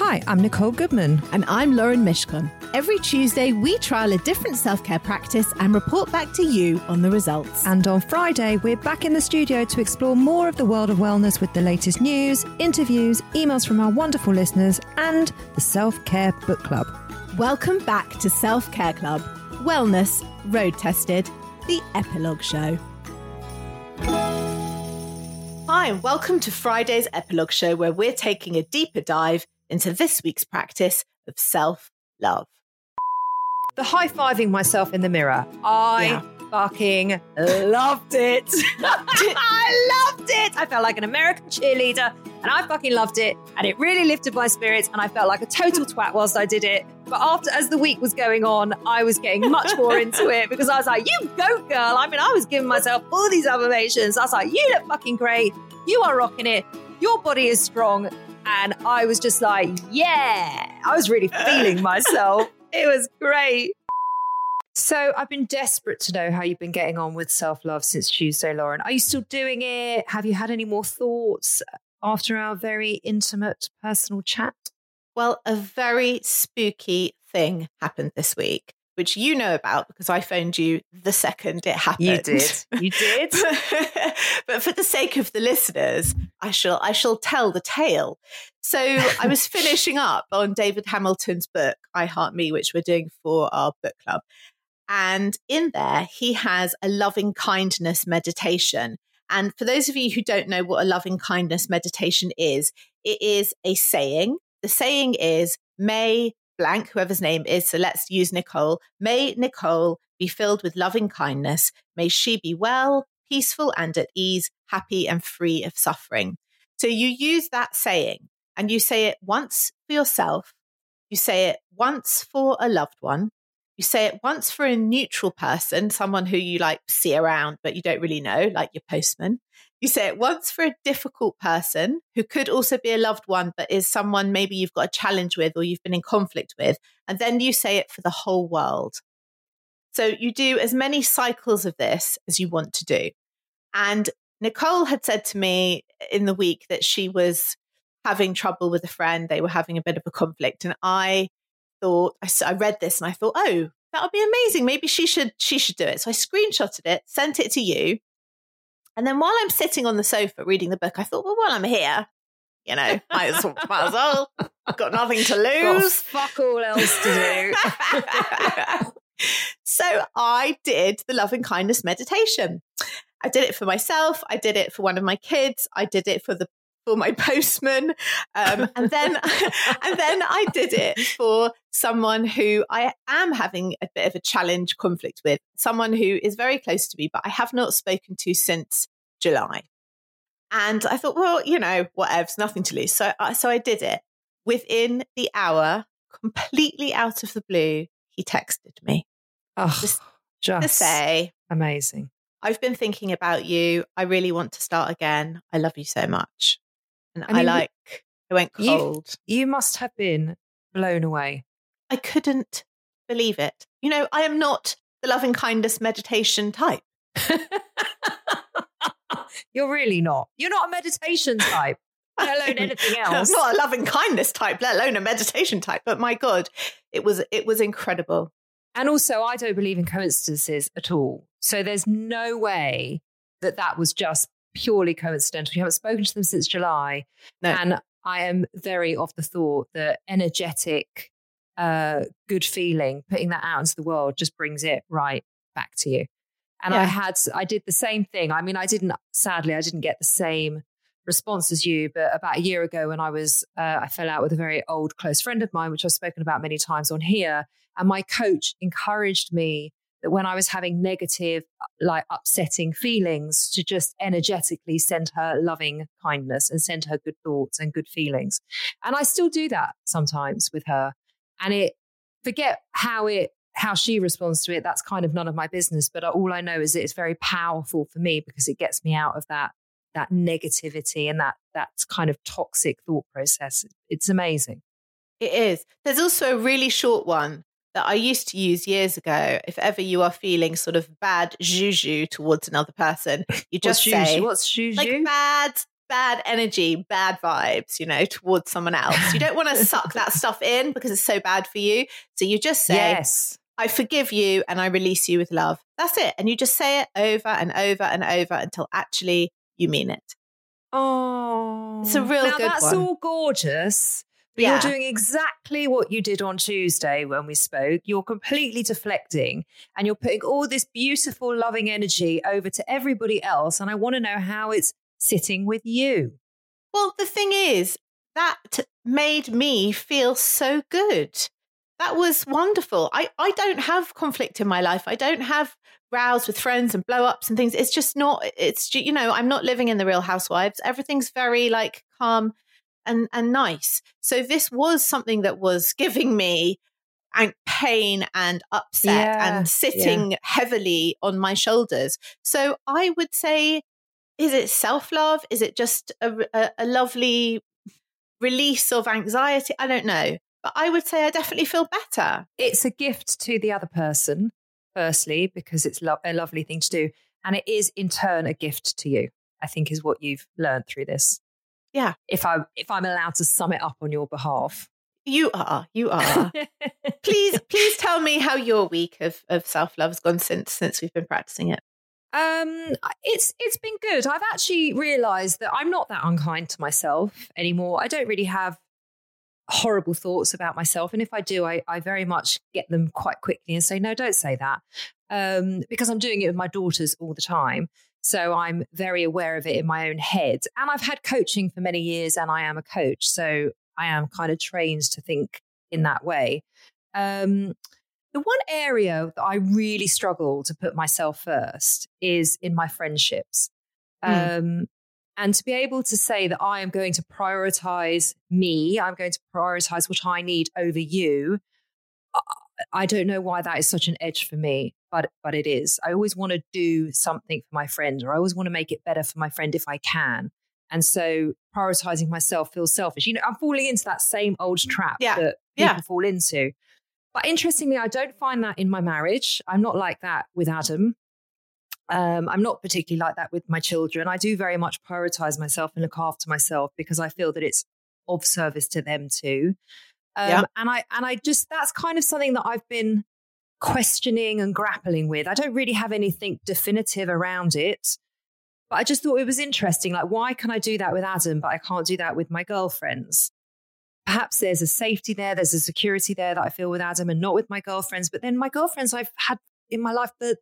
Hi, I'm Nicole Goodman. And I'm Lauren Mishcon. Every Tuesday, we trial a different self care practice and report back to you on the results. And on Friday, we're back in the studio to explore more of the world of wellness with the latest news, interviews, emails from our wonderful listeners, and the Self Care Book Club. Welcome back to Self Care Club Wellness Road Tested, the Epilogue Show. Hi, and welcome to Friday's Epilogue Show, where we're taking a deeper dive into this week's practice of self love. The high fiving myself in the mirror. I Yeah. fucking loved it. I loved it. I felt like an American cheerleader and I fucking loved it. And it really lifted my spirits. And I felt like a total twat whilst I did it. But after, as the week was going on, I was getting much more into it because I was like, you go, girl. I mean, I was giving myself all these affirmations. I was like, you look fucking great. You are rocking it. Your body is strong. And I was just like, yeah, I was really feeling myself. It was great. So I've been desperate to know how you've been getting on with self love since Tuesday, Lauren. Are you still doing it? Have you had any more thoughts after our very intimate personal chat? Well, a very spooky thing happened this week, which you know about because I phoned you the second it happened. You did. You did. but for the sake of the listeners, I shall I shall tell the tale. So I was finishing up on David Hamilton's book, I Heart Me, which we're doing for our book club. And in there, he has a loving kindness meditation. And for those of you who don't know what a loving kindness meditation is, it is a saying. The saying is, may blank, whoever's name is, so let's use Nicole, may Nicole be filled with loving kindness. May she be well, peaceful, and at ease, happy, and free of suffering. So you use that saying and you say it once for yourself, you say it once for a loved one, you say it once for a neutral person, someone who you like see around, but you don't really know, like your postman. You say it once for a difficult person who could also be a loved one, but is someone maybe you've got a challenge with or you've been in conflict with. And then you say it for the whole world. So you do as many cycles of this as you want to do. And Nicole had said to me in the week that she was having trouble with a friend. They were having a bit of a conflict. And I thought, I read this and I thought, oh, that would be amazing. Maybe she should, she should do it. So I screenshotted it, sent it to you. And then while I'm sitting on the sofa reading the book, I thought, well, while I'm here, you know, might as well, might as well. Got nothing to lose. fuck all else to do. so I did the love and kindness meditation. I did it for myself. I did it for one of my kids. I did it for the for my postman, um, and then and then I did it for someone who I am having a bit of a challenge conflict with. Someone who is very close to me, but I have not spoken to since July. And I thought, well, you know, whatever's nothing to lose. So, I so I did it. Within the hour, completely out of the blue, he texted me Oh, Just- just, to say, amazing. I've been thinking about you. I really want to start again. I love you so much. And I I, like, I went cold. You must have been blown away. I couldn't believe it. You know, I am not the loving kindness meditation type. You're really not. You're not a meditation type, let alone anything I'm else. not a loving kindness type, let alone a meditation type. But my God, it was it was incredible. And also, I don't believe in coincidences at all. So there's no way that that was just purely coincidental. You haven't spoken to them since July. No. And I am very of the thought that energetic uh, good feeling, putting that out into the world just brings it right back to you. And yeah. I had, I did the same thing. I mean, I didn't, sadly, I didn't get the same response as you, but about a year ago when I was, uh, I fell out with a very old close friend of mine, which I've spoken about many times on here. And my coach encouraged me that when I was having negative, like upsetting feelings, to just energetically send her loving kindness and send her good thoughts and good feelings. And I still do that sometimes with her. And it, forget how it, how she responds to it, that's kind of none of my business. But uh, all I know is that it's very powerful for me because it gets me out of that that negativity and that that kind of toxic thought process. It's amazing. It is. There's also a really short one that I used to use years ago. If ever you are feeling sort of bad juju towards another person, you just What's say, "What's juju?" Like bad, bad energy, bad vibes, you know, towards someone else. You don't want to suck that stuff in because it's so bad for you. So you just say, "Yes." I forgive you and I release you with love. That's it. And you just say it over and over and over until actually you mean it. Oh, it's a real now good that's one. all gorgeous. But yeah. you're doing exactly what you did on Tuesday when we spoke. You're completely deflecting and you're putting all this beautiful, loving energy over to everybody else. And I want to know how it's sitting with you. Well, the thing is, that made me feel so good. That was wonderful. I, I don't have conflict in my life. I don't have rows with friends and blow ups and things. It's just not, it's, you know, I'm not living in the real housewives. Everything's very like calm and, and nice. So this was something that was giving me and pain and upset yeah, and sitting yeah. heavily on my shoulders. So I would say, is it self love? Is it just a, a, a lovely release of anxiety? I don't know. But I would say I definitely feel better. It's a gift to the other person firstly, because it's lo- a lovely thing to do. And it is in turn a gift to you, I think is what you've learned through this. Yeah. If I if I'm allowed to sum it up on your behalf. You are. You are. please, please tell me how your week of, of self love has gone since since we've been practicing it. Um, it's it's been good. I've actually realised that I'm not that unkind to myself anymore. I don't really have horrible thoughts about myself. And if I do, I, I very much get them quite quickly and say, no, don't say that. Um, because I'm doing it with my daughters all the time. So I'm very aware of it in my own head. And I've had coaching for many years and I am a coach. So I am kind of trained to think in that way. Um, the one area that I really struggle to put myself first is in my friendships. Mm. Um, and to be able to say that I am going to prioritize me, I'm going to prioritize what I need over you. I don't know why that is such an edge for me, but but it is. I always want to do something for my friend, or I always want to make it better for my friend if I can. And so prioritizing myself feels selfish. You know, I'm falling into that same old trap yeah. that people yeah. fall into. But interestingly, I don't find that in my marriage. I'm not like that with Adam. Um, I'm not particularly like that with my children. I do very much prioritize myself and look after myself because I feel that it's of service to them too. Um, yeah. And I and I just that's kind of something that I've been questioning and grappling with. I don't really have anything definitive around it, but I just thought it was interesting. Like, why can I do that with Adam, but I can't do that with my girlfriends? Perhaps there's a safety there, there's a security there that I feel with Adam and not with my girlfriends. But then my girlfriends I've had in my life for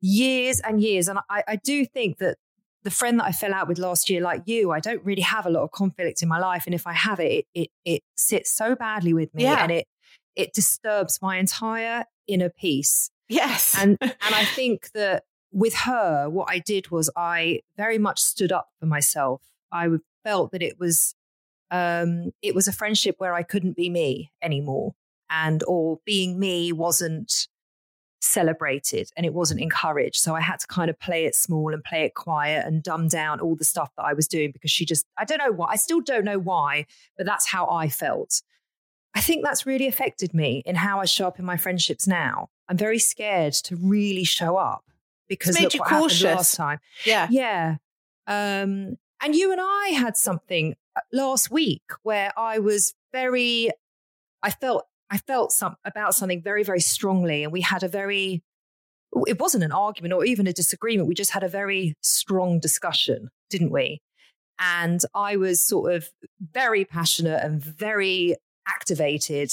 years and years. And I, I do think that the friend that I fell out with last year, like you, I don't really have a lot of conflict in my life. And if I have it, it, it, it sits so badly with me yeah. and it, it disturbs my entire inner peace. Yes. And, and I think that with her, what I did was I very much stood up for myself. I felt that it was, um, it was a friendship where I couldn't be me anymore. And, or being me wasn't, celebrated and it wasn't encouraged. So I had to kind of play it small and play it quiet and dumb down all the stuff that I was doing because she just, I don't know why, I still don't know why, but that's how I felt. I think that's really affected me in how I show up in my friendships now. I'm very scared to really show up because look what cautious. happened last time. Yeah. Yeah. Um, and you and I had something uh, last week where I was very, I felt I felt some about something very, very strongly. And we had a very, it wasn't an argument or even a disagreement. We just had a very strong discussion, didn't we? And I was sort of very passionate and very activated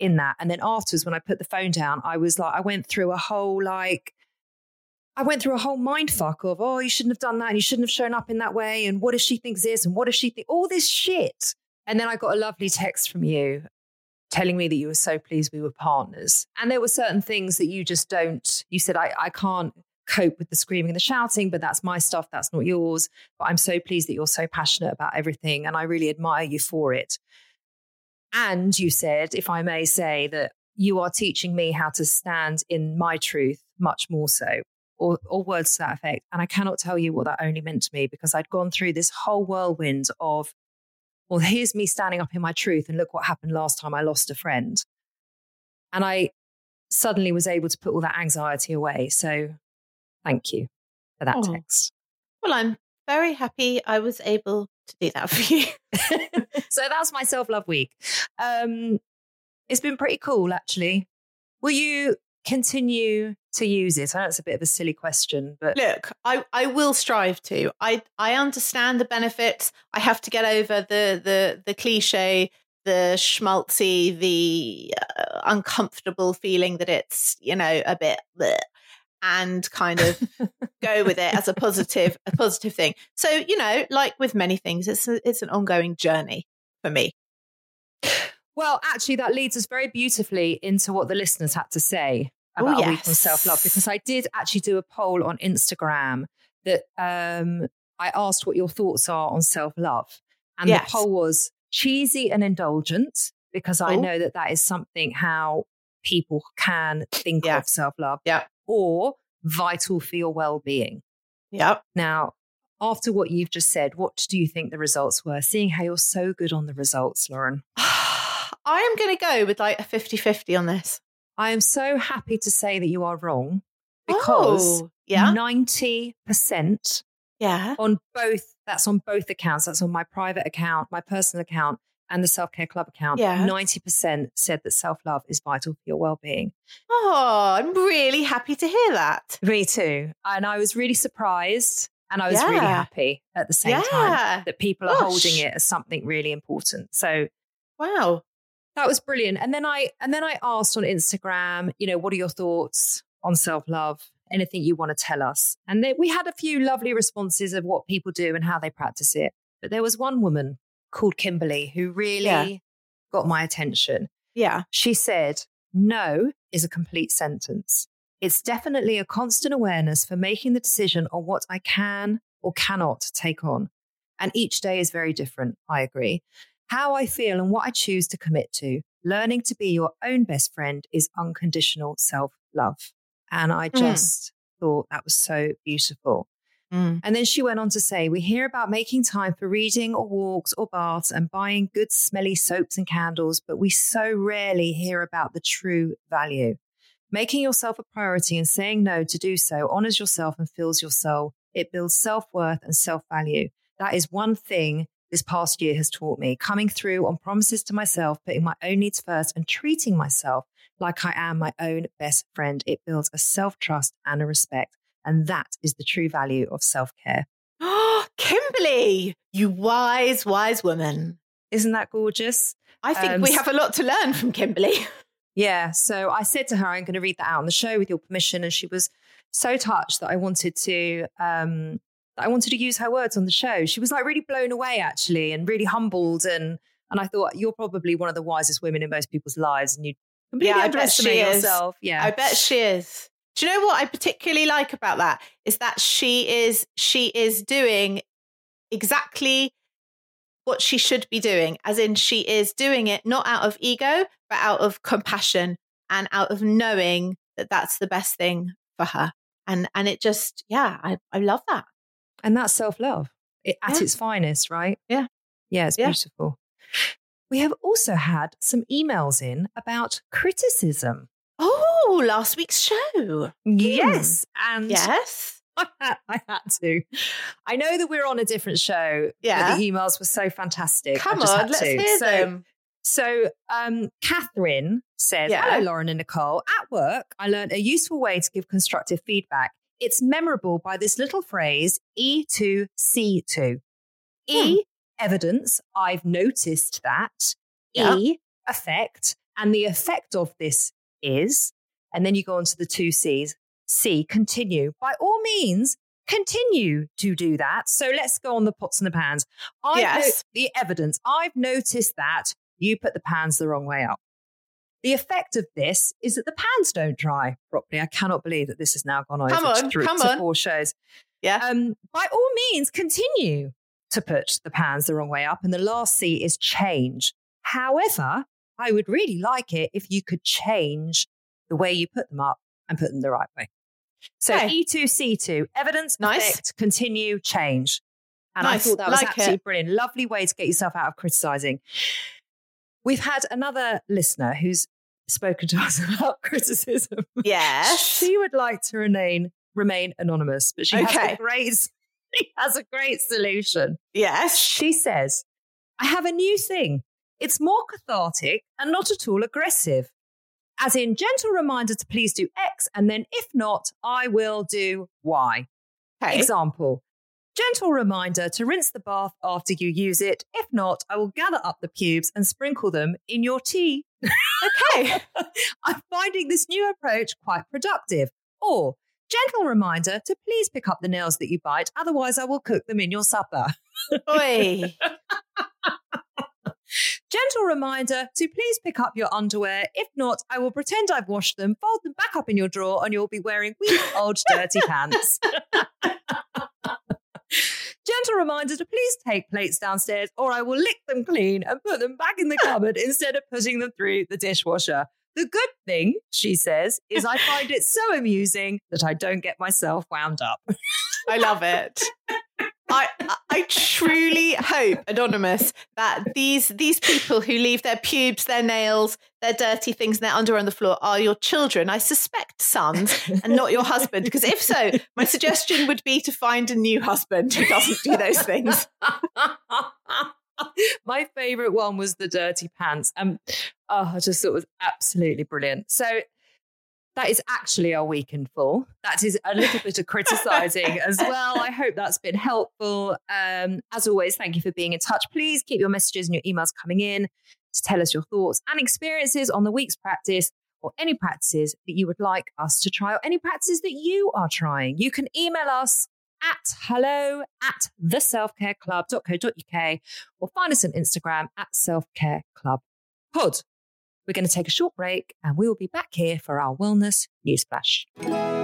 in that. And then afterwards, when I put the phone down, I was like, I went through a whole like, I went through a whole mind fuck of, oh, you shouldn't have done that. And you shouldn't have shown up in that way. And what if she thinks this? And what if she think all this shit? And then I got a lovely text from you telling me that you were so pleased we were partners. And there were certain things that you just don't, you said, I, I can't cope with the screaming and the shouting, but that's my stuff. That's not yours. But I'm so pleased that you're so passionate about everything. And I really admire you for it. And you said, if I may say, that you are teaching me how to stand in my truth much more so, or, or words to that effect. And I cannot tell you what that only meant to me because I'd gone through this whole whirlwind of, well, here's me standing up in my truth, and look what happened last time I lost a friend. And I suddenly was able to put all that anxiety away. So thank you for that Oh. text. Well, I'm very happy I was able to do that for you. so that's my self love week. Um, it's been pretty cool, actually. Will you continue to use it? I know it's a bit of a silly question, but Look, I, I will strive to. I I understand the benefits. I have to get over the the the cliche, the schmaltzy, the uh, uncomfortable feeling that it's you know a bit. bleh, and kind of go with it as a positive a positive thing. So you know, like with many things, it's a, it's an ongoing journey for me. well, actually, that leads us very beautifully into what the listeners had to say Oh, about a week on self love, because I did actually do a poll on Instagram that um, I asked what your thoughts are on self love, and Yes. the poll was cheesy and indulgent because I Oh. know that that is something how people can think Yeah. of self love, Yeah. or vital for your well being. Yep. Now, after what you've just said, what do you think the results were? Seeing how you're so good on the results, Lauren. I am going to go with like a 50-50 on this. I am so happy to say that you are wrong because Oh, yeah, 90% yeah. on both, that's on both accounts. That's on my private account, my personal account, and the Self Care Club account. Yeah. 90% said that self love is vital for your well being. Oh, I'm really happy to hear that. Me too. And I was really surprised and I was really happy at the same time that people are Gosh. holding it as something really important. So Wow. That was brilliant. And then I and then I asked on Instagram, you know, what are your thoughts on self-love? Anything you want to tell us? And then we had a few lovely responses of what people do and how they practice it. But there was one woman called Kimberly who really Yeah. got my attention. Yeah. She said, No is a complete sentence. It's definitely a constant awareness for making the decision on what I can or cannot take on. And each day is very different. I agree. How I feel and what I choose to commit to. Learning to be your own best friend is unconditional self love. And I Mm. just thought that was so beautiful. Mm. And then she went on to say, We hear about making time for reading or walks or baths and buying good smelly soaps and candles, but we so rarely hear about the true value. Making yourself a priority and saying no to do so honors yourself and fills your soul. It builds self worth and self value. That is one thing this past year has taught me coming through on promises to myself, putting my own needs first, and treating myself like I am my own best friend. It builds a self trust and a respect. And that is the true value of self care. Oh, Kimberly, you wise, wise woman. Isn't that gorgeous? I think Um, we have a lot to learn from Kimberly. Yeah. So I said to her, I'm going to read that out on the show with your permission. And she was so touched that I wanted to, um, I wanted to use her words on the show. She was like really blown away actually and really humbled. And, and I thought you're probably one of the wisest women in most people's lives and you completely Yeah, I bet she underestimate is. yourself. Yeah. I bet she is. Do you know what I particularly like about that? Is that she is she is doing exactly what she should be doing, as in she is doing it not out of ego, but out of compassion and out of knowing that that's the best thing for her. And and it just yeah, I I love that. And that's self love at Yeah. its finest, right? Yeah. Yeah, it's Yeah. beautiful. We have also had some emails in about criticism. Oh, last week's show. Yes. And Yes. I had, I had to. I know that we're on a different show. but Yeah. the emails were so fantastic. Come on, had let's to. hear so, them. So, um, Catherine says, Yeah. Hello, Lauren and Nicole. At work, I learned a useful way to give constructive feedback. It's memorable by this little phrase, E2C2. E, Hmm. evidence, I've noticed that. Yeah. E, effect. And the effect of this is, and then you go on to the two C's. C, continue. By all means, continue to do that. So let's go on the pots and the pans. I've Yes. the evidence. I've noticed that you put the pans the wrong way up. The effect of this is that the pans don't dry properly. I cannot believe that this has now gone over Come on, through come to on. four shows. Yeah. Um, by all means, continue to put the pans the wrong way up. And the last C is change. However, I would really like it if you could change the way you put them up and put them the right way. So Okay. E2, C2, evidence, Nice. effect, continue, change. And I thought that was Like absolutely it. brilliant. Lovely way to get yourself out of criticizing. We've had another listener who's spoken to us about criticism. yes. She would like to remain remain anonymous, but she has a great she has a great solution. Yes. She says, I have a new thing. It's more cathartic and not at all aggressive. As in, gentle reminder to please do X, and then if not, I will do Y. Okay. Example Gentle reminder to rinse the bath after you use it. If not, I will gather up the pubes and sprinkle them in your tea. Okay. I'm finding this new approach quite productive. Or, gentle reminder to please pick up the nails that you bite, otherwise, I will cook them in your supper. Oi. Gentle reminder to please pick up your underwear. If not, I will pretend I've washed them, fold them back up in your drawer, and you'll be wearing weak old dirty pants. Gentle reminder to please take plates downstairs, or I will lick them clean and put them back in the cupboard instead of putting them through the dishwasher. The good thing, she says, is I find it so amusing that I don't get myself wound up. I love it. I I truly hope, Anonymous, that these these people who leave their pubes, their nails, their dirty things, and their underwear on the floor are your children. I suspect sons and not your husband. Because if so, my suggestion would be to find a new husband who doesn't do those things. My favorite one was the dirty pants. Um, oh, I just thought it was absolutely brilliant. So that is actually our week in full. That is a little bit of criticizing as well. I hope that's been helpful. Um, as always, thank you for being in touch. Please keep your messages and your emails coming in to tell us your thoughts and experiences on the week's practice or any practices that you would like us to try or any practices that you are trying. You can email us at hello at theselfcareclub.co.uk or find us on Instagram at selfcareclubpod. We're going to take a short break and we will be back here for our wellness newsflash.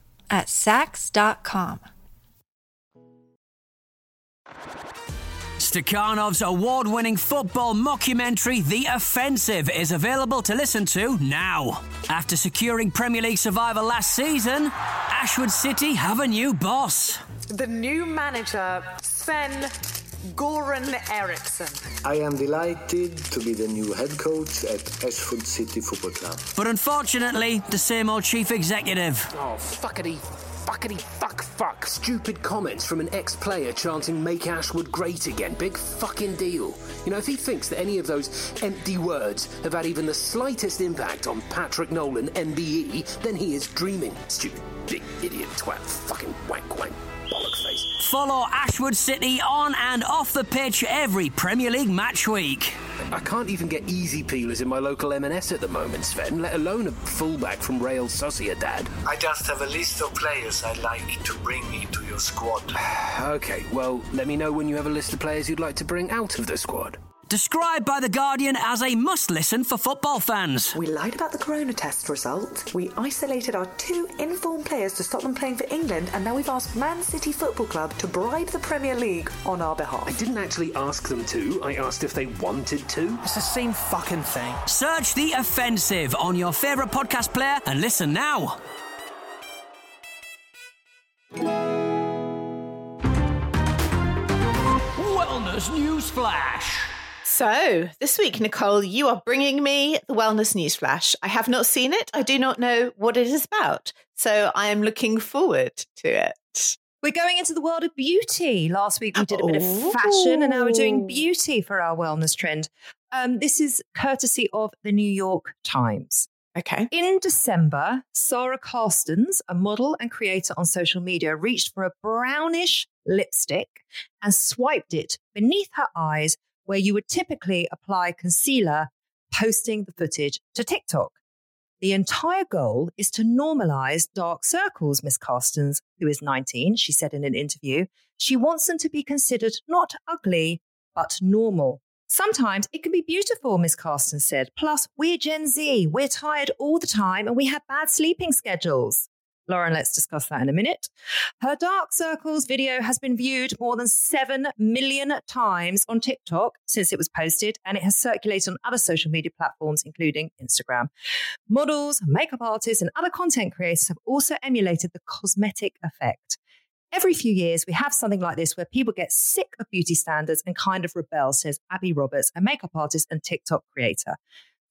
at Saks.com. Stakhanov's award winning football mockumentary, The Offensive, is available to listen to now. After securing Premier League survival last season, Ashwood City have a new boss. The new manager, Sven Goran Eriksson. I am delighted to be the new head coach at Ashford City Football Club. But unfortunately, the same old chief executive. Oh, fuckity, fuckity, fuck, fuck. Stupid comments from an ex player chanting, make Ashwood great again. Big fucking deal. You know, if he thinks that any of those empty words have had even the slightest impact on Patrick Nolan, MBE, then he is dreaming. Stupid, big idiot twat, fucking wank wank. Bollock. Follow Ashwood City on and off the pitch every Premier League match week. I can't even get easy peelers in my local M&S at the moment, Sven, let alone a fullback from Real Sociedad. I just have a list of players I'd like to bring into your squad. Okay, well, let me know when you have a list of players you'd like to bring out of the squad. Described by The Guardian as a must listen for football fans. We lied about the corona test result. We isolated our two informed players to stop them playing for England, and now we've asked Man City Football Club to bribe the Premier League on our behalf. I didn't actually ask them to, I asked if they wanted to. It's the same fucking thing. Search The Offensive on your favourite podcast player and listen now. Wellness News Flash. So, this week, Nicole, you are bringing me the Wellness News Flash. I have not seen it. I do not know what it is about. So, I am looking forward to it. We're going into the world of beauty. Last week we did a bit of fashion, and now we're doing beauty for our wellness trend. Um, this is courtesy of the New York Times. Okay. In December, Sarah Carstens, a model and creator on social media, reached for a brownish lipstick and swiped it beneath her eyes where you would typically apply concealer, posting the footage to TikTok. The entire goal is to normalize dark circles, Miss Carstens, who is 19, she said in an interview. She wants them to be considered not ugly, but normal. Sometimes it can be beautiful, Miss Carstens said. Plus, we're Gen Z. We're tired all the time and we have bad sleeping schedules. Lauren, let's discuss that in a minute. Her Dark Circles video has been viewed more than 7 million times on TikTok since it was posted, and it has circulated on other social media platforms, including Instagram. Models, makeup artists, and other content creators have also emulated the cosmetic effect. Every few years, we have something like this where people get sick of beauty standards and kind of rebel, says Abby Roberts, a makeup artist and TikTok creator.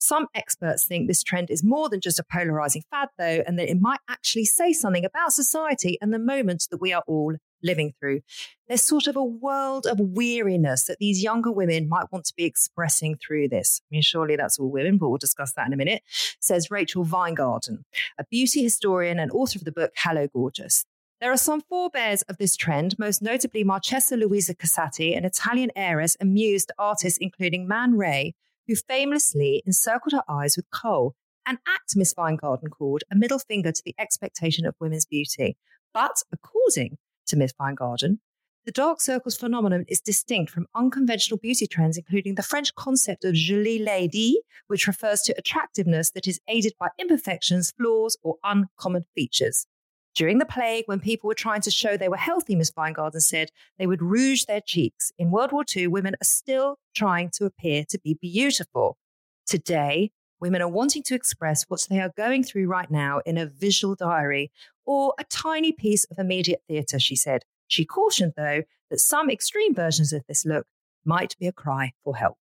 Some experts think this trend is more than just a polarizing fad, though, and that it might actually say something about society and the moment that we are all living through. There's sort of a world of weariness that these younger women might want to be expressing through this. I mean, surely that's all women, but we'll discuss that in a minute, says Rachel Weingarten, a beauty historian and author of the book Hello Gorgeous. There are some forebears of this trend, most notably Marchesa Luisa Casati, an Italian heiress and mused artist, including Man Ray, who famously encircled her eyes with coal, an act Miss Weingarten called a middle finger to the expectation of women's beauty. But according to Miss Weingarten, the dark circles phenomenon is distinct from unconventional beauty trends, including the French concept of jolie laide, which refers to attractiveness that is aided by imperfections, flaws, or uncommon features. During the plague, when people were trying to show they were healthy, Miss Weingarten said they would rouge their cheeks. In World War II, women are still trying to appear to be beautiful. Today, women are wanting to express what they are going through right now in a visual diary or a tiny piece of immediate theatre, she said. She cautioned, though, that some extreme versions of this look might be a cry for help.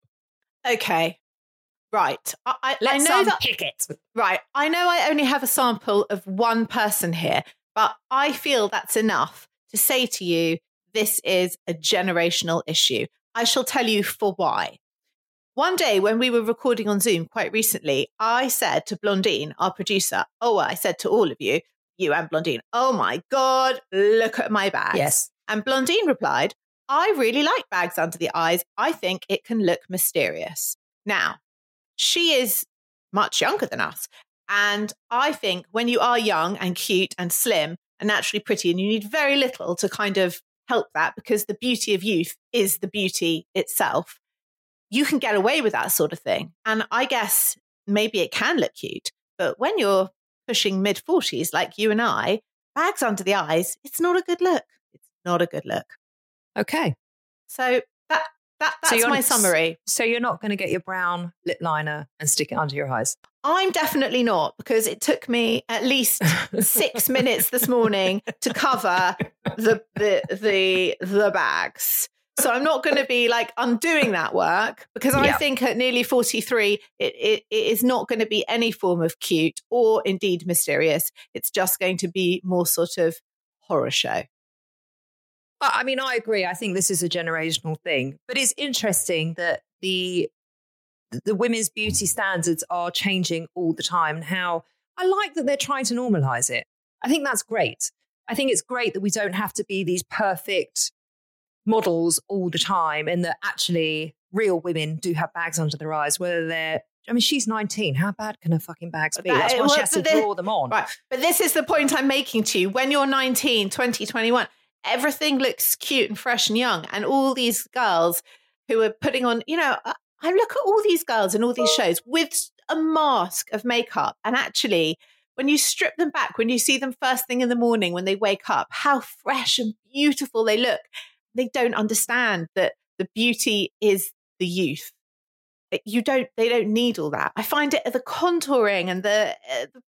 Okay. Right. I, I, I Let's know that. it. Right. I know I only have a sample of one person here, but I feel that's enough to say to you this is a generational issue. I shall tell you for why. One day when we were recording on Zoom quite recently, I said to Blondine, our producer, oh, I said to all of you, you and Blondine, oh my God, look at my bags. Yes. And Blondine replied, I really like bags under the eyes. I think it can look mysterious. Now, she is much younger than us. And I think when you are young and cute and slim and naturally pretty, and you need very little to kind of help that because the beauty of youth is the beauty itself, you can get away with that sort of thing. And I guess maybe it can look cute, but when you're pushing mid 40s like you and I, bags under the eyes, it's not a good look. It's not a good look. Okay. So that that, that's you're- my summary. So you're not going to get your brown lip liner and stick it under your eyes. I'm definitely not because it took me at least six minutes this morning to cover the the the, the bags. So I'm not going to be like undoing that work because I think at nearly 43, it, it, it is not going to be any form of cute or indeed mysterious. It's just going to be more sort of horror show. I mean, I agree. I think this is a generational thing, but it's interesting that the the women's beauty standards are changing all the time, and how I like that they're trying to normalize it. I think that's great. I think it's great that we don't have to be these perfect models all the time, and that actually real women do have bags under their eyes, whether they're. I mean, she's 19. How bad can her fucking bags be? That's why well, she has to draw them on. Right. But this is the point I'm making to you. When you're 19, 20, 21, everything looks cute and fresh and young. And all these girls who are putting on, you know, uh, I, I look at all these girls in all these shows with a mask of makeup. And actually, when you strip them back, when you see them first thing in the morning when they wake up, how fresh and beautiful they look. They don't understand that the beauty is the youth. You don't. They don't need all that. I find it the contouring and the, uh, the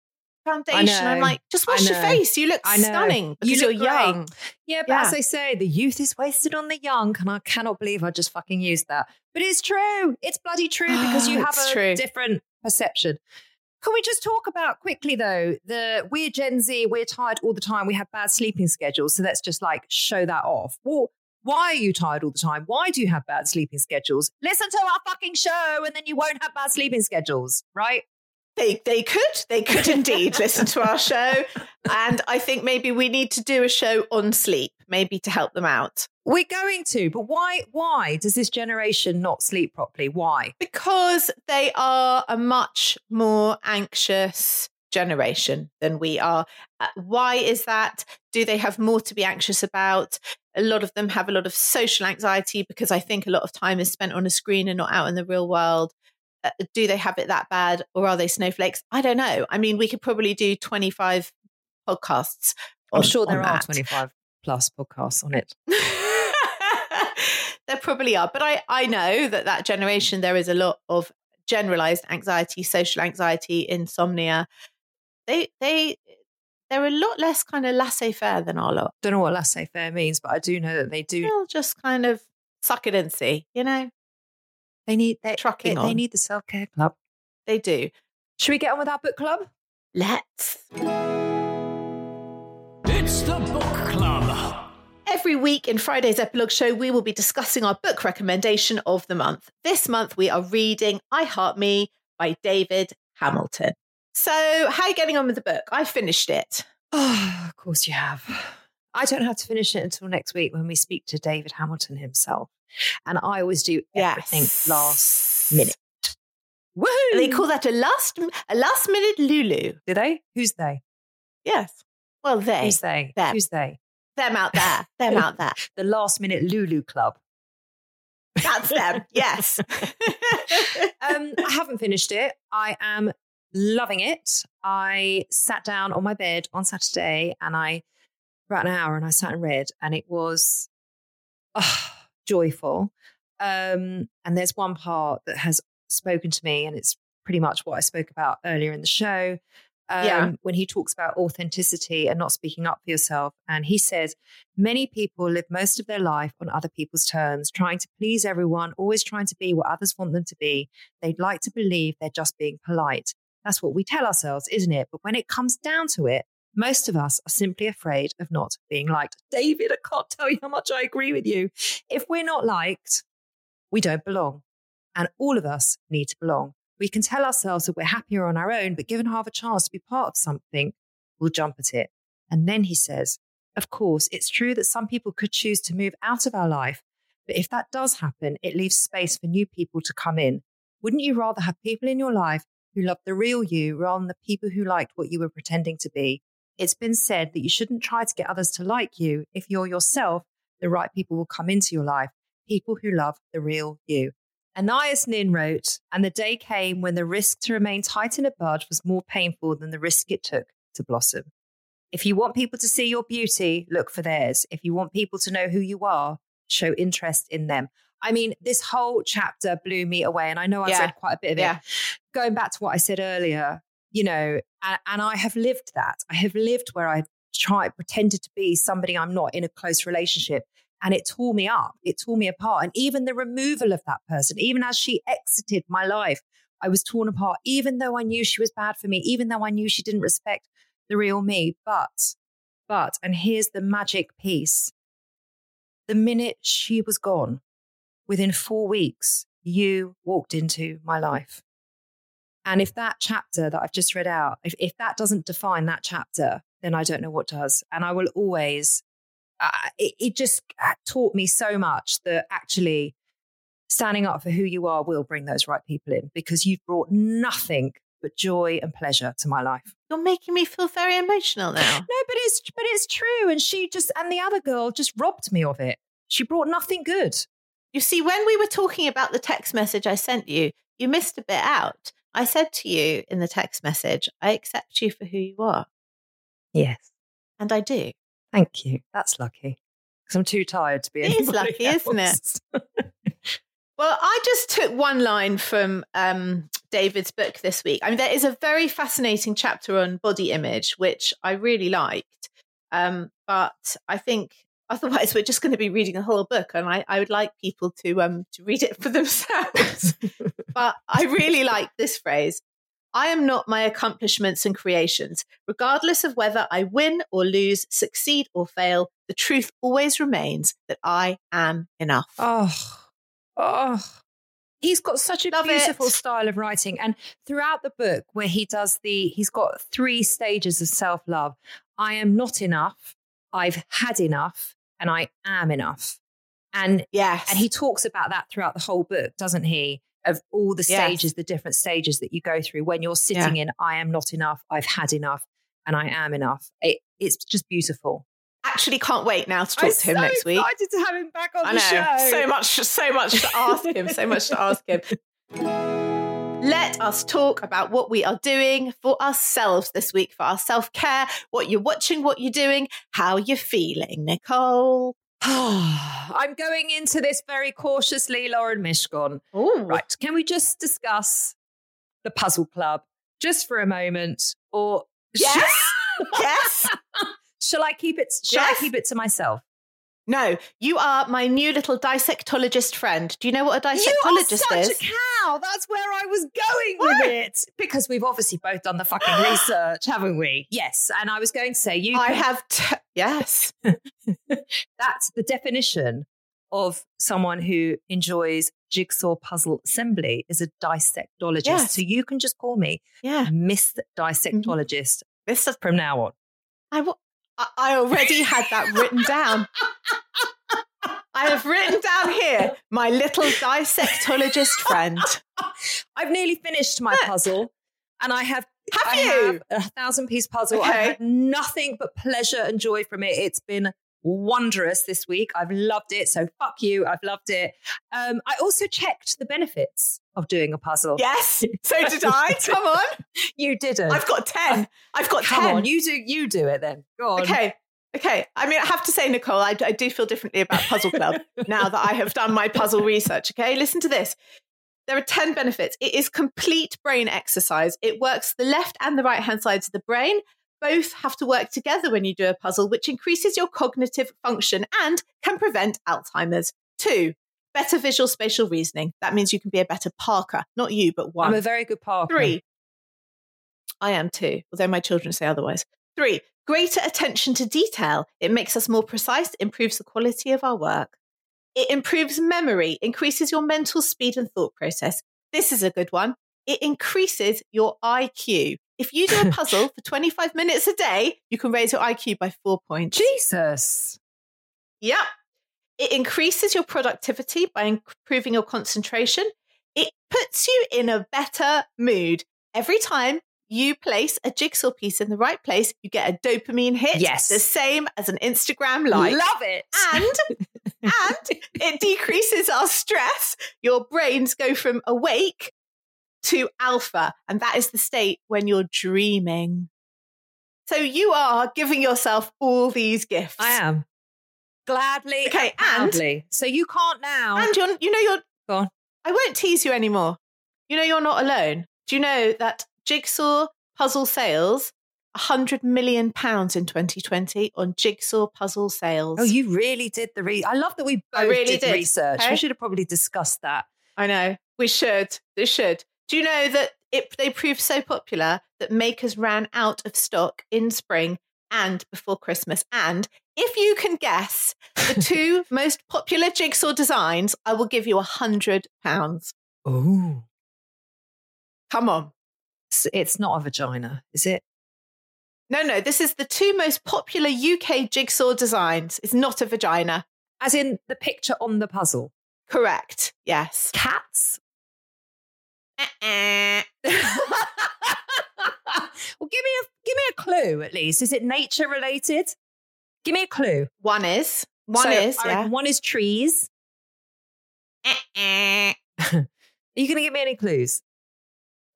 foundation. I'm like, just wash your face. You look stunning because You look are young. Yeah, but Yeah. as they say, the youth is wasted on the young, and I cannot believe I just fucking used that. But it's true. It's bloody true ah, because you have It's a true. different perception. Can we just talk about quickly though? The we're Gen Z, we're tired all the time. We have bad sleeping schedules, so let's just like show that off. Well, why are you tired all the time? Why do you have bad sleeping schedules? Listen to our fucking show, and then you won't have bad sleeping schedules, right? They they could they could indeed listen to our show, and I think maybe we need to do a show on sleep, maybe to help them out. We're going to, but why? Why does this generation not sleep properly? Why? because they are a much more anxious generation than we are. Uh, why is that? Do they have more to be anxious about? A lot of them have a lot of social anxiety because I think a lot of time is spent on a screen and not out in the real world. Uh, do they have it that bad or are they snowflakes? I don't know. I mean, we could probably do 25 podcasts. I'm sure there are that. 25 plus podcasts on it. there probably are but i i know that that generation there is a lot of generalized anxiety social anxiety insomnia they they they're a lot less kind of laissez-faire than our lot Don't know what laissez-faire means, but I do know that they do. they'll just kind of suck it and see you know They need they, Trucking they, they need the self care club. they do Should we get on with our book club? let's It's the book club. Every week in Friday's epilogue show, we will be discussing our book recommendation of the month. This month, we are reading I Heart Me by David Hamilton. So, how are you getting on with the book? I finished it. Oh, of course you have. I don't have to finish it until next week when we speak to David Hamilton himself. And I always do everything Yes. last minute. Woohoo! They call that a last a last minute Lulu. Do they? Who's they? Yes. Well, they Who's they? them. Who's they? Them out there, them out there. The last minute Lulu Club. That's them. Yes. um, I haven't finished it. I am loving it. I sat down on my bed on Saturday and I, for about an hour, and I sat and read, and it was ah, joyful. Um, and there's one part that has spoken to me, and it's pretty much what I spoke about earlier in the show. Um, Yeah. When he talks about authenticity and not speaking up for yourself. And he says, many people live most of their life on other people's terms, trying to please everyone, always trying to be what others want them to be. They'd like to believe they're just being polite. That's what we tell ourselves, isn't it? But when it comes down to it, most of us are simply afraid of not being liked. David, I can't tell you how much I agree with you. If we're not liked, we don't belong. And all of us need to belong. We can tell ourselves that we're happier on our own, but given half a chance to be part of something, we'll jump at it. And then he says, Of course, it's true that some people could choose to move out of our life, but if that does happen, it leaves space for new people to come in. Wouldn't you rather have people in your life who love the real you rather than the people who liked what you were pretending to be? It's been said that you shouldn't try to get others to like you. If you're yourself, the right people will come into your life, people who love the real you. Anais Nin wrote, and the day came when the risk to remain tight in a bud was more painful than the risk it took to blossom. If you want people to see your beauty, look for theirs. If you want people to know who you are, show interest in them. I mean, this whole chapter blew me away. And I know I've Yeah. read quite a bit of Yeah. it. Going back to what I said earlier, you know, and, and I have lived that. I have lived where I've tried, pretended to be somebody I'm not in a close relationship. And it tore me up. It tore me apart. And even the removal of that person, even as she exited my life, I was torn apart, even though I knew she was bad for me, even though I knew she didn't respect the real me. But, but, and here's the magic piece the minute she was gone, within four weeks, you walked into my life. And if that chapter that I've just read out, if, if that doesn't define that chapter, then I don't know what does. And I will always, uh, it, it just taught me so much that actually standing up for who you are will bring those right people in because you've brought nothing but joy and pleasure to my life. You're making me feel very emotional now. No, but it's but it's true. And she just and the other girl just robbed me of it. She brought nothing good. You see, when we were talking about the text message I sent you, you missed a bit out. I said to you in the text message, I accept you for who you are. Yes. And I do. Thank you. That's lucky. Because I'm too tired to be It is lucky, isn't it? Well, I just took one line from um, David's book this week. I mean, there is a very fascinating chapter on body image, which I really liked. Um, but I think otherwise we're just going to be reading the whole book, and I, I would like people to um, to read it for themselves. but I really like this phrase. I am not my accomplishments and creations. Regardless of whether I win or lose, succeed or fail, the truth always remains that I am enough. Oh, oh. He's got such a Love beautiful it. style of writing. And throughout the book, where he does the, he's got three stages of self love I am not enough, I've had enough, and I am enough. And Yes. And he talks about that throughout the whole book, doesn't he? Of all the Yes. stages, the different stages that you go through when you're sitting in, I am not enough, I've had enough, and I am enough. It, it's just beautiful. actually can't wait now to talk to him next week. excited to have him back on I the know. show. So much, so much to ask him. So much to ask him. Let us talk about what we are doing for ourselves this week, for our self care, what you're watching, what you're doing, how you're feeling, Nicole. I'm going into this very cautiously, Lauren Mishcon. Ooh. Right. Can we just discuss the puzzle club just for a moment? Or Yes. yes. shall I keep it shall Yes. I keep it to myself? No, you are my new little dissectologist friend. Do you know what a dissectologist You are such is? a cow. That's where I was going Why? with it. Because we've obviously both done the fucking research, haven't we? Yes. And I was going to say you I can- have, t- yes. that's the definition of someone who enjoys jigsaw puzzle assembly is a dissectologist. Yes. So you can just call me Yeah. Miss Dissectologist This is, from now on. I, wa- I- already had that written down. I have written down here my little dissectologist friend. I've nearly finished my puzzle and I have Have I you? have a thousand piece puzzle. I've had nothing but pleasure and joy from it. It's been wondrous this week. I've loved it. So fuck you. I've loved it. Um, I also checked the benefits of doing a puzzle. Yes, so did I. Come on. You didn't. I've got 10. I've got Come 10. on, you do you do it then. Go on. Okay. Okay. I mean, I have to say, Nicole, I, I do feel differently about Puzzle Club now that I have done my puzzle research. Okay. Listen to this. There are 10 benefits. It is complete brain exercise. It works the left and the right hand sides of the brain. Both have to work together when you do a puzzle, which increases your cognitive function and can prevent Alzheimer's. Two, better visual spatial reasoning. That means you can be a better Parker. Not you, but one. I'm a very good Parker. Three. I am too, although my children say otherwise. Three, greater attention to detail. It makes us more precise, improves the quality of our work. It improves memory, increases your mental speed and thought process. This is a good one. It increases your IQ. If you do a puzzle for 25 minutes a day, you can raise your IQ by four points. Jesus. Yep. It increases your productivity by improving your concentration. It puts you in a better mood. Every time you place a jigsaw piece in the right place, you get a dopamine hit. Yes. The same as an Instagram like. Love it. And and it decreases our stress. Your brains go from awake to alpha, and that is the state when you're dreaming. So you are giving yourself all these gifts. I am. Gladly. Okay, and- proudly. so you can't now. And you're, you know, you're. Go on. I won't tease you anymore. You know, you're not alone. Do you know that Jigsaw puzzle sales, hundred million pounds in 2020 on Jigsaw puzzle sales? Oh, you really did the re. I love that we both I really did, did. research. Okay. We should have probably discussed that. I know. We should. They should. Do you know that it, they proved so popular that makers ran out of stock in spring and before Christmas? And if you can guess the two most popular jigsaw designs, I will give you a hundred pounds. Oh, Come on. it's not a vagina, is it? No, no, this is the two most popular UK jigsaw designs. It's not a vagina. As in the picture on the puzzle. Correct. Yes. Cats. Eh-eh. Uh-uh. well, give me a give me a clue at least. Is it nature related? Give me a clue. One is. One So, is. Uh, yeah. one is trees. Are you going to give me any clues,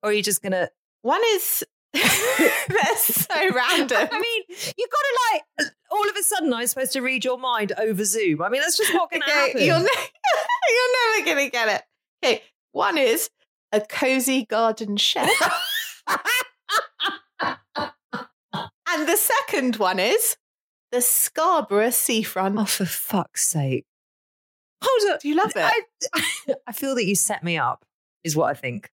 or are you just going to? One is. That's so random. I mean, you've got to like. All of a sudden, I'm supposed to read your mind over Zoom. I mean, that's just not going to Okay, happen. You're, ne- you're never going to get it. Okay, one is a cozy garden shed. and the second one is the Scarborough seafront. oh, for fuck's sake! Hold on. Do you love it? I, I feel that you set me up. Is what I think.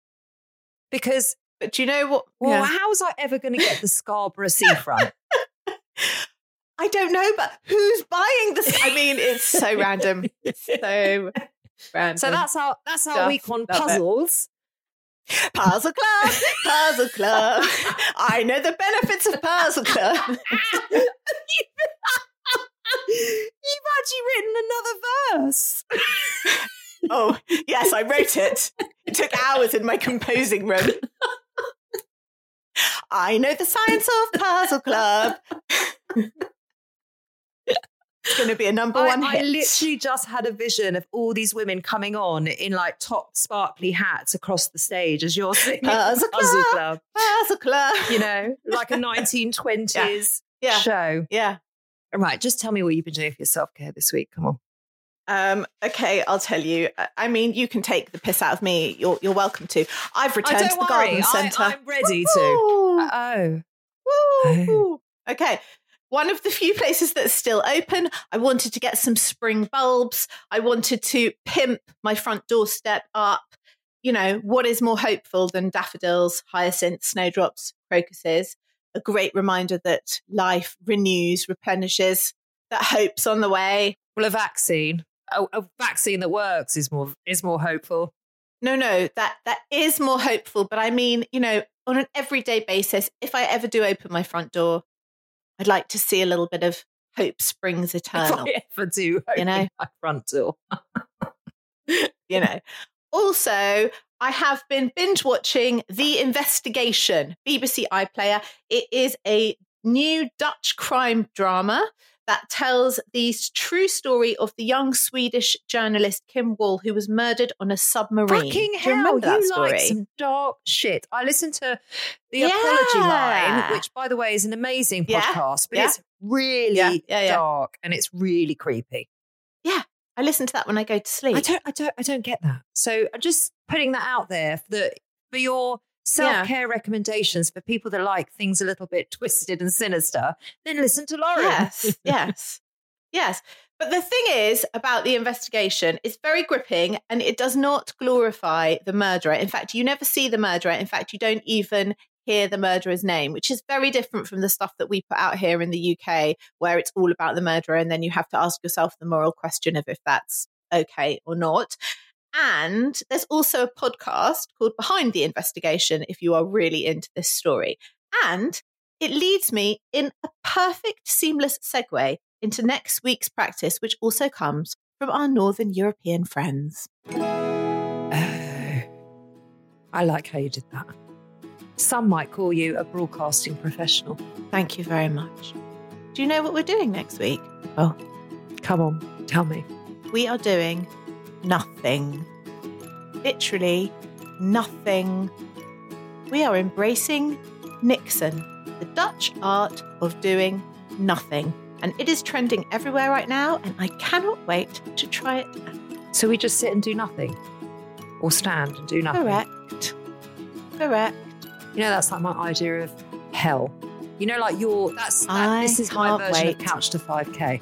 Because but do you know what? well, yeah. how was I ever going to get the Scarborough seafront? I don't know, but who's buying this? I mean, it's so random. It's so random. so that's our that's our week on love puzzles. Puzzle Club, Puzzle Club. I know the benefits of Puzzle Club. You've actually written another verse. Oh, yes, I wrote it. It took hours in my composing room. I know the science of Puzzle Club. It's going to be a number I, one I literally just had a vision of all these women coming on in like top sparkly hats across the stage as you're singing Puzzle Puzzle Club. Club. Puzzle Club. You know, like a 1920s Yeah. show. Yeah. Right, just tell me what you've been doing for your self care this week. Come on. Um, okay, I'll tell you. I- mean, you can take the piss out of me. You're, you're welcome to. I've returned to the garden centre. I, am ready to. Woo! Oh, Woo! Okay. One of the few places that's still open. I wanted to get some spring bulbs. I wanted to pimp my front doorstep up. You know, what is more hopeful than daffodils, hyacinths, snowdrops, crocuses? A great reminder that life renews, replenishes, that hope's on the way. well, a vaccine. A, a vaccine that works is more is more hopeful. No, no, that that is more hopeful. But I mean, you know, on an everyday basis, if I ever do open my front door, I'd like to see a little bit of hope springs eternal. If. I ever do, open know? my front door. you know. Also, I have been binge watching The Investigation, BBC iPlayer. It is a new Dutch crime drama that tells the true story of the young Swedish journalist Kim Wall, who was murdered on a submarine. Fucking Do you remember that you story? like some dark shit. I listened to the Yeah. Apology Line, which, by the way, is an amazing Yeah. podcast, but Yeah. it's really dark and it's really creepy. Yeah, I listen to that when I go to sleep. I don't, I don't, I don't get that. So I'm just putting that out there for for your self care recommendations for people that like things a little bit twisted and sinister. Then listen to Lauren. Yes, yes, yes. But the thing is about the investigation, it's very gripping and it does not glorify the murderer. In fact, you never see the murderer. In fact, you don't even hear the murderer's name, which is very different from the stuff that we put out here in the UK, where it's all about the murderer. And then you have to ask yourself the moral question of if that's okay or not. And there's also a podcast called Behind the Investigation if you are really into this story. And it leads me in a perfect seamless segue into next week's practice, which also comes from our Northern European friends. Oh, I like how you did that. Some might call you a broadcasting professional. Thank you very much. Do you know what we're doing next week? Oh, Come on, tell me. we are doing nothing. Literally nothing. We are embracing Niksen, the Dutch art of doing nothing. and it is trending everywhere right now, and I cannot wait to try it out. So we just sit and do nothing, or stand and do nothing. Correct. Correct. You know, that's like my idea of hell. You know, like your that's that, this is my version wait. of couch to five k.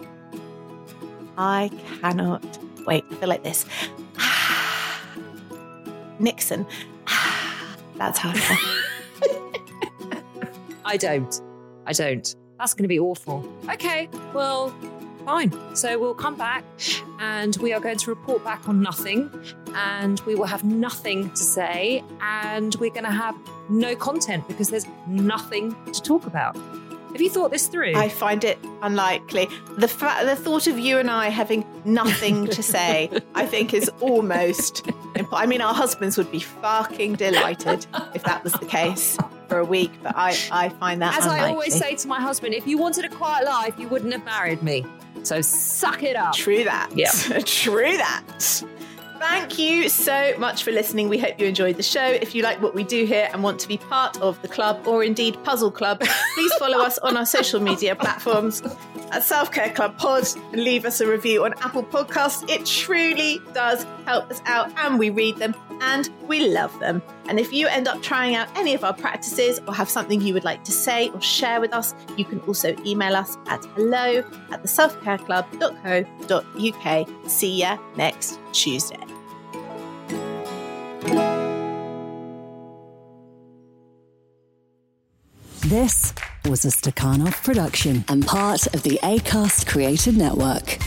I cannot wait. I feel like this. Niksen. That's how I feel. I don't. I don't. That's going to be awful. Okay, well, fine. So we'll come back and we are going to report back on nothing and we will have nothing to say and we're going to have no content because there's nothing to talk about. Have you thought this through? I find it unlikely. The fa- the thought of you and I having nothing to say, I think, is almost. Imp- I mean, our husbands would be fucking delighted if that was the case for a week, but I, I find that As unlikely. I always say to my husband, if you wanted a quiet life, you wouldn't have married me. So suck it up. True that. Yeah. True that. Thank you so much for listening. We hope you enjoyed the show. If you like what we do here and want to be part of the club or indeed Puzzle Club, please follow us on our social media platforms at Self Care Club Pod and leave us a review on Apple Podcasts. It truly does help us out and we read them and we love them. And if you end up trying out any of our practices or have something you would like to say or share with us, you can also email us at hello at the selfcareclub.co.uk. See ya next Tuesday. This was a Stakhanov production and part of the ACAST Creator Network.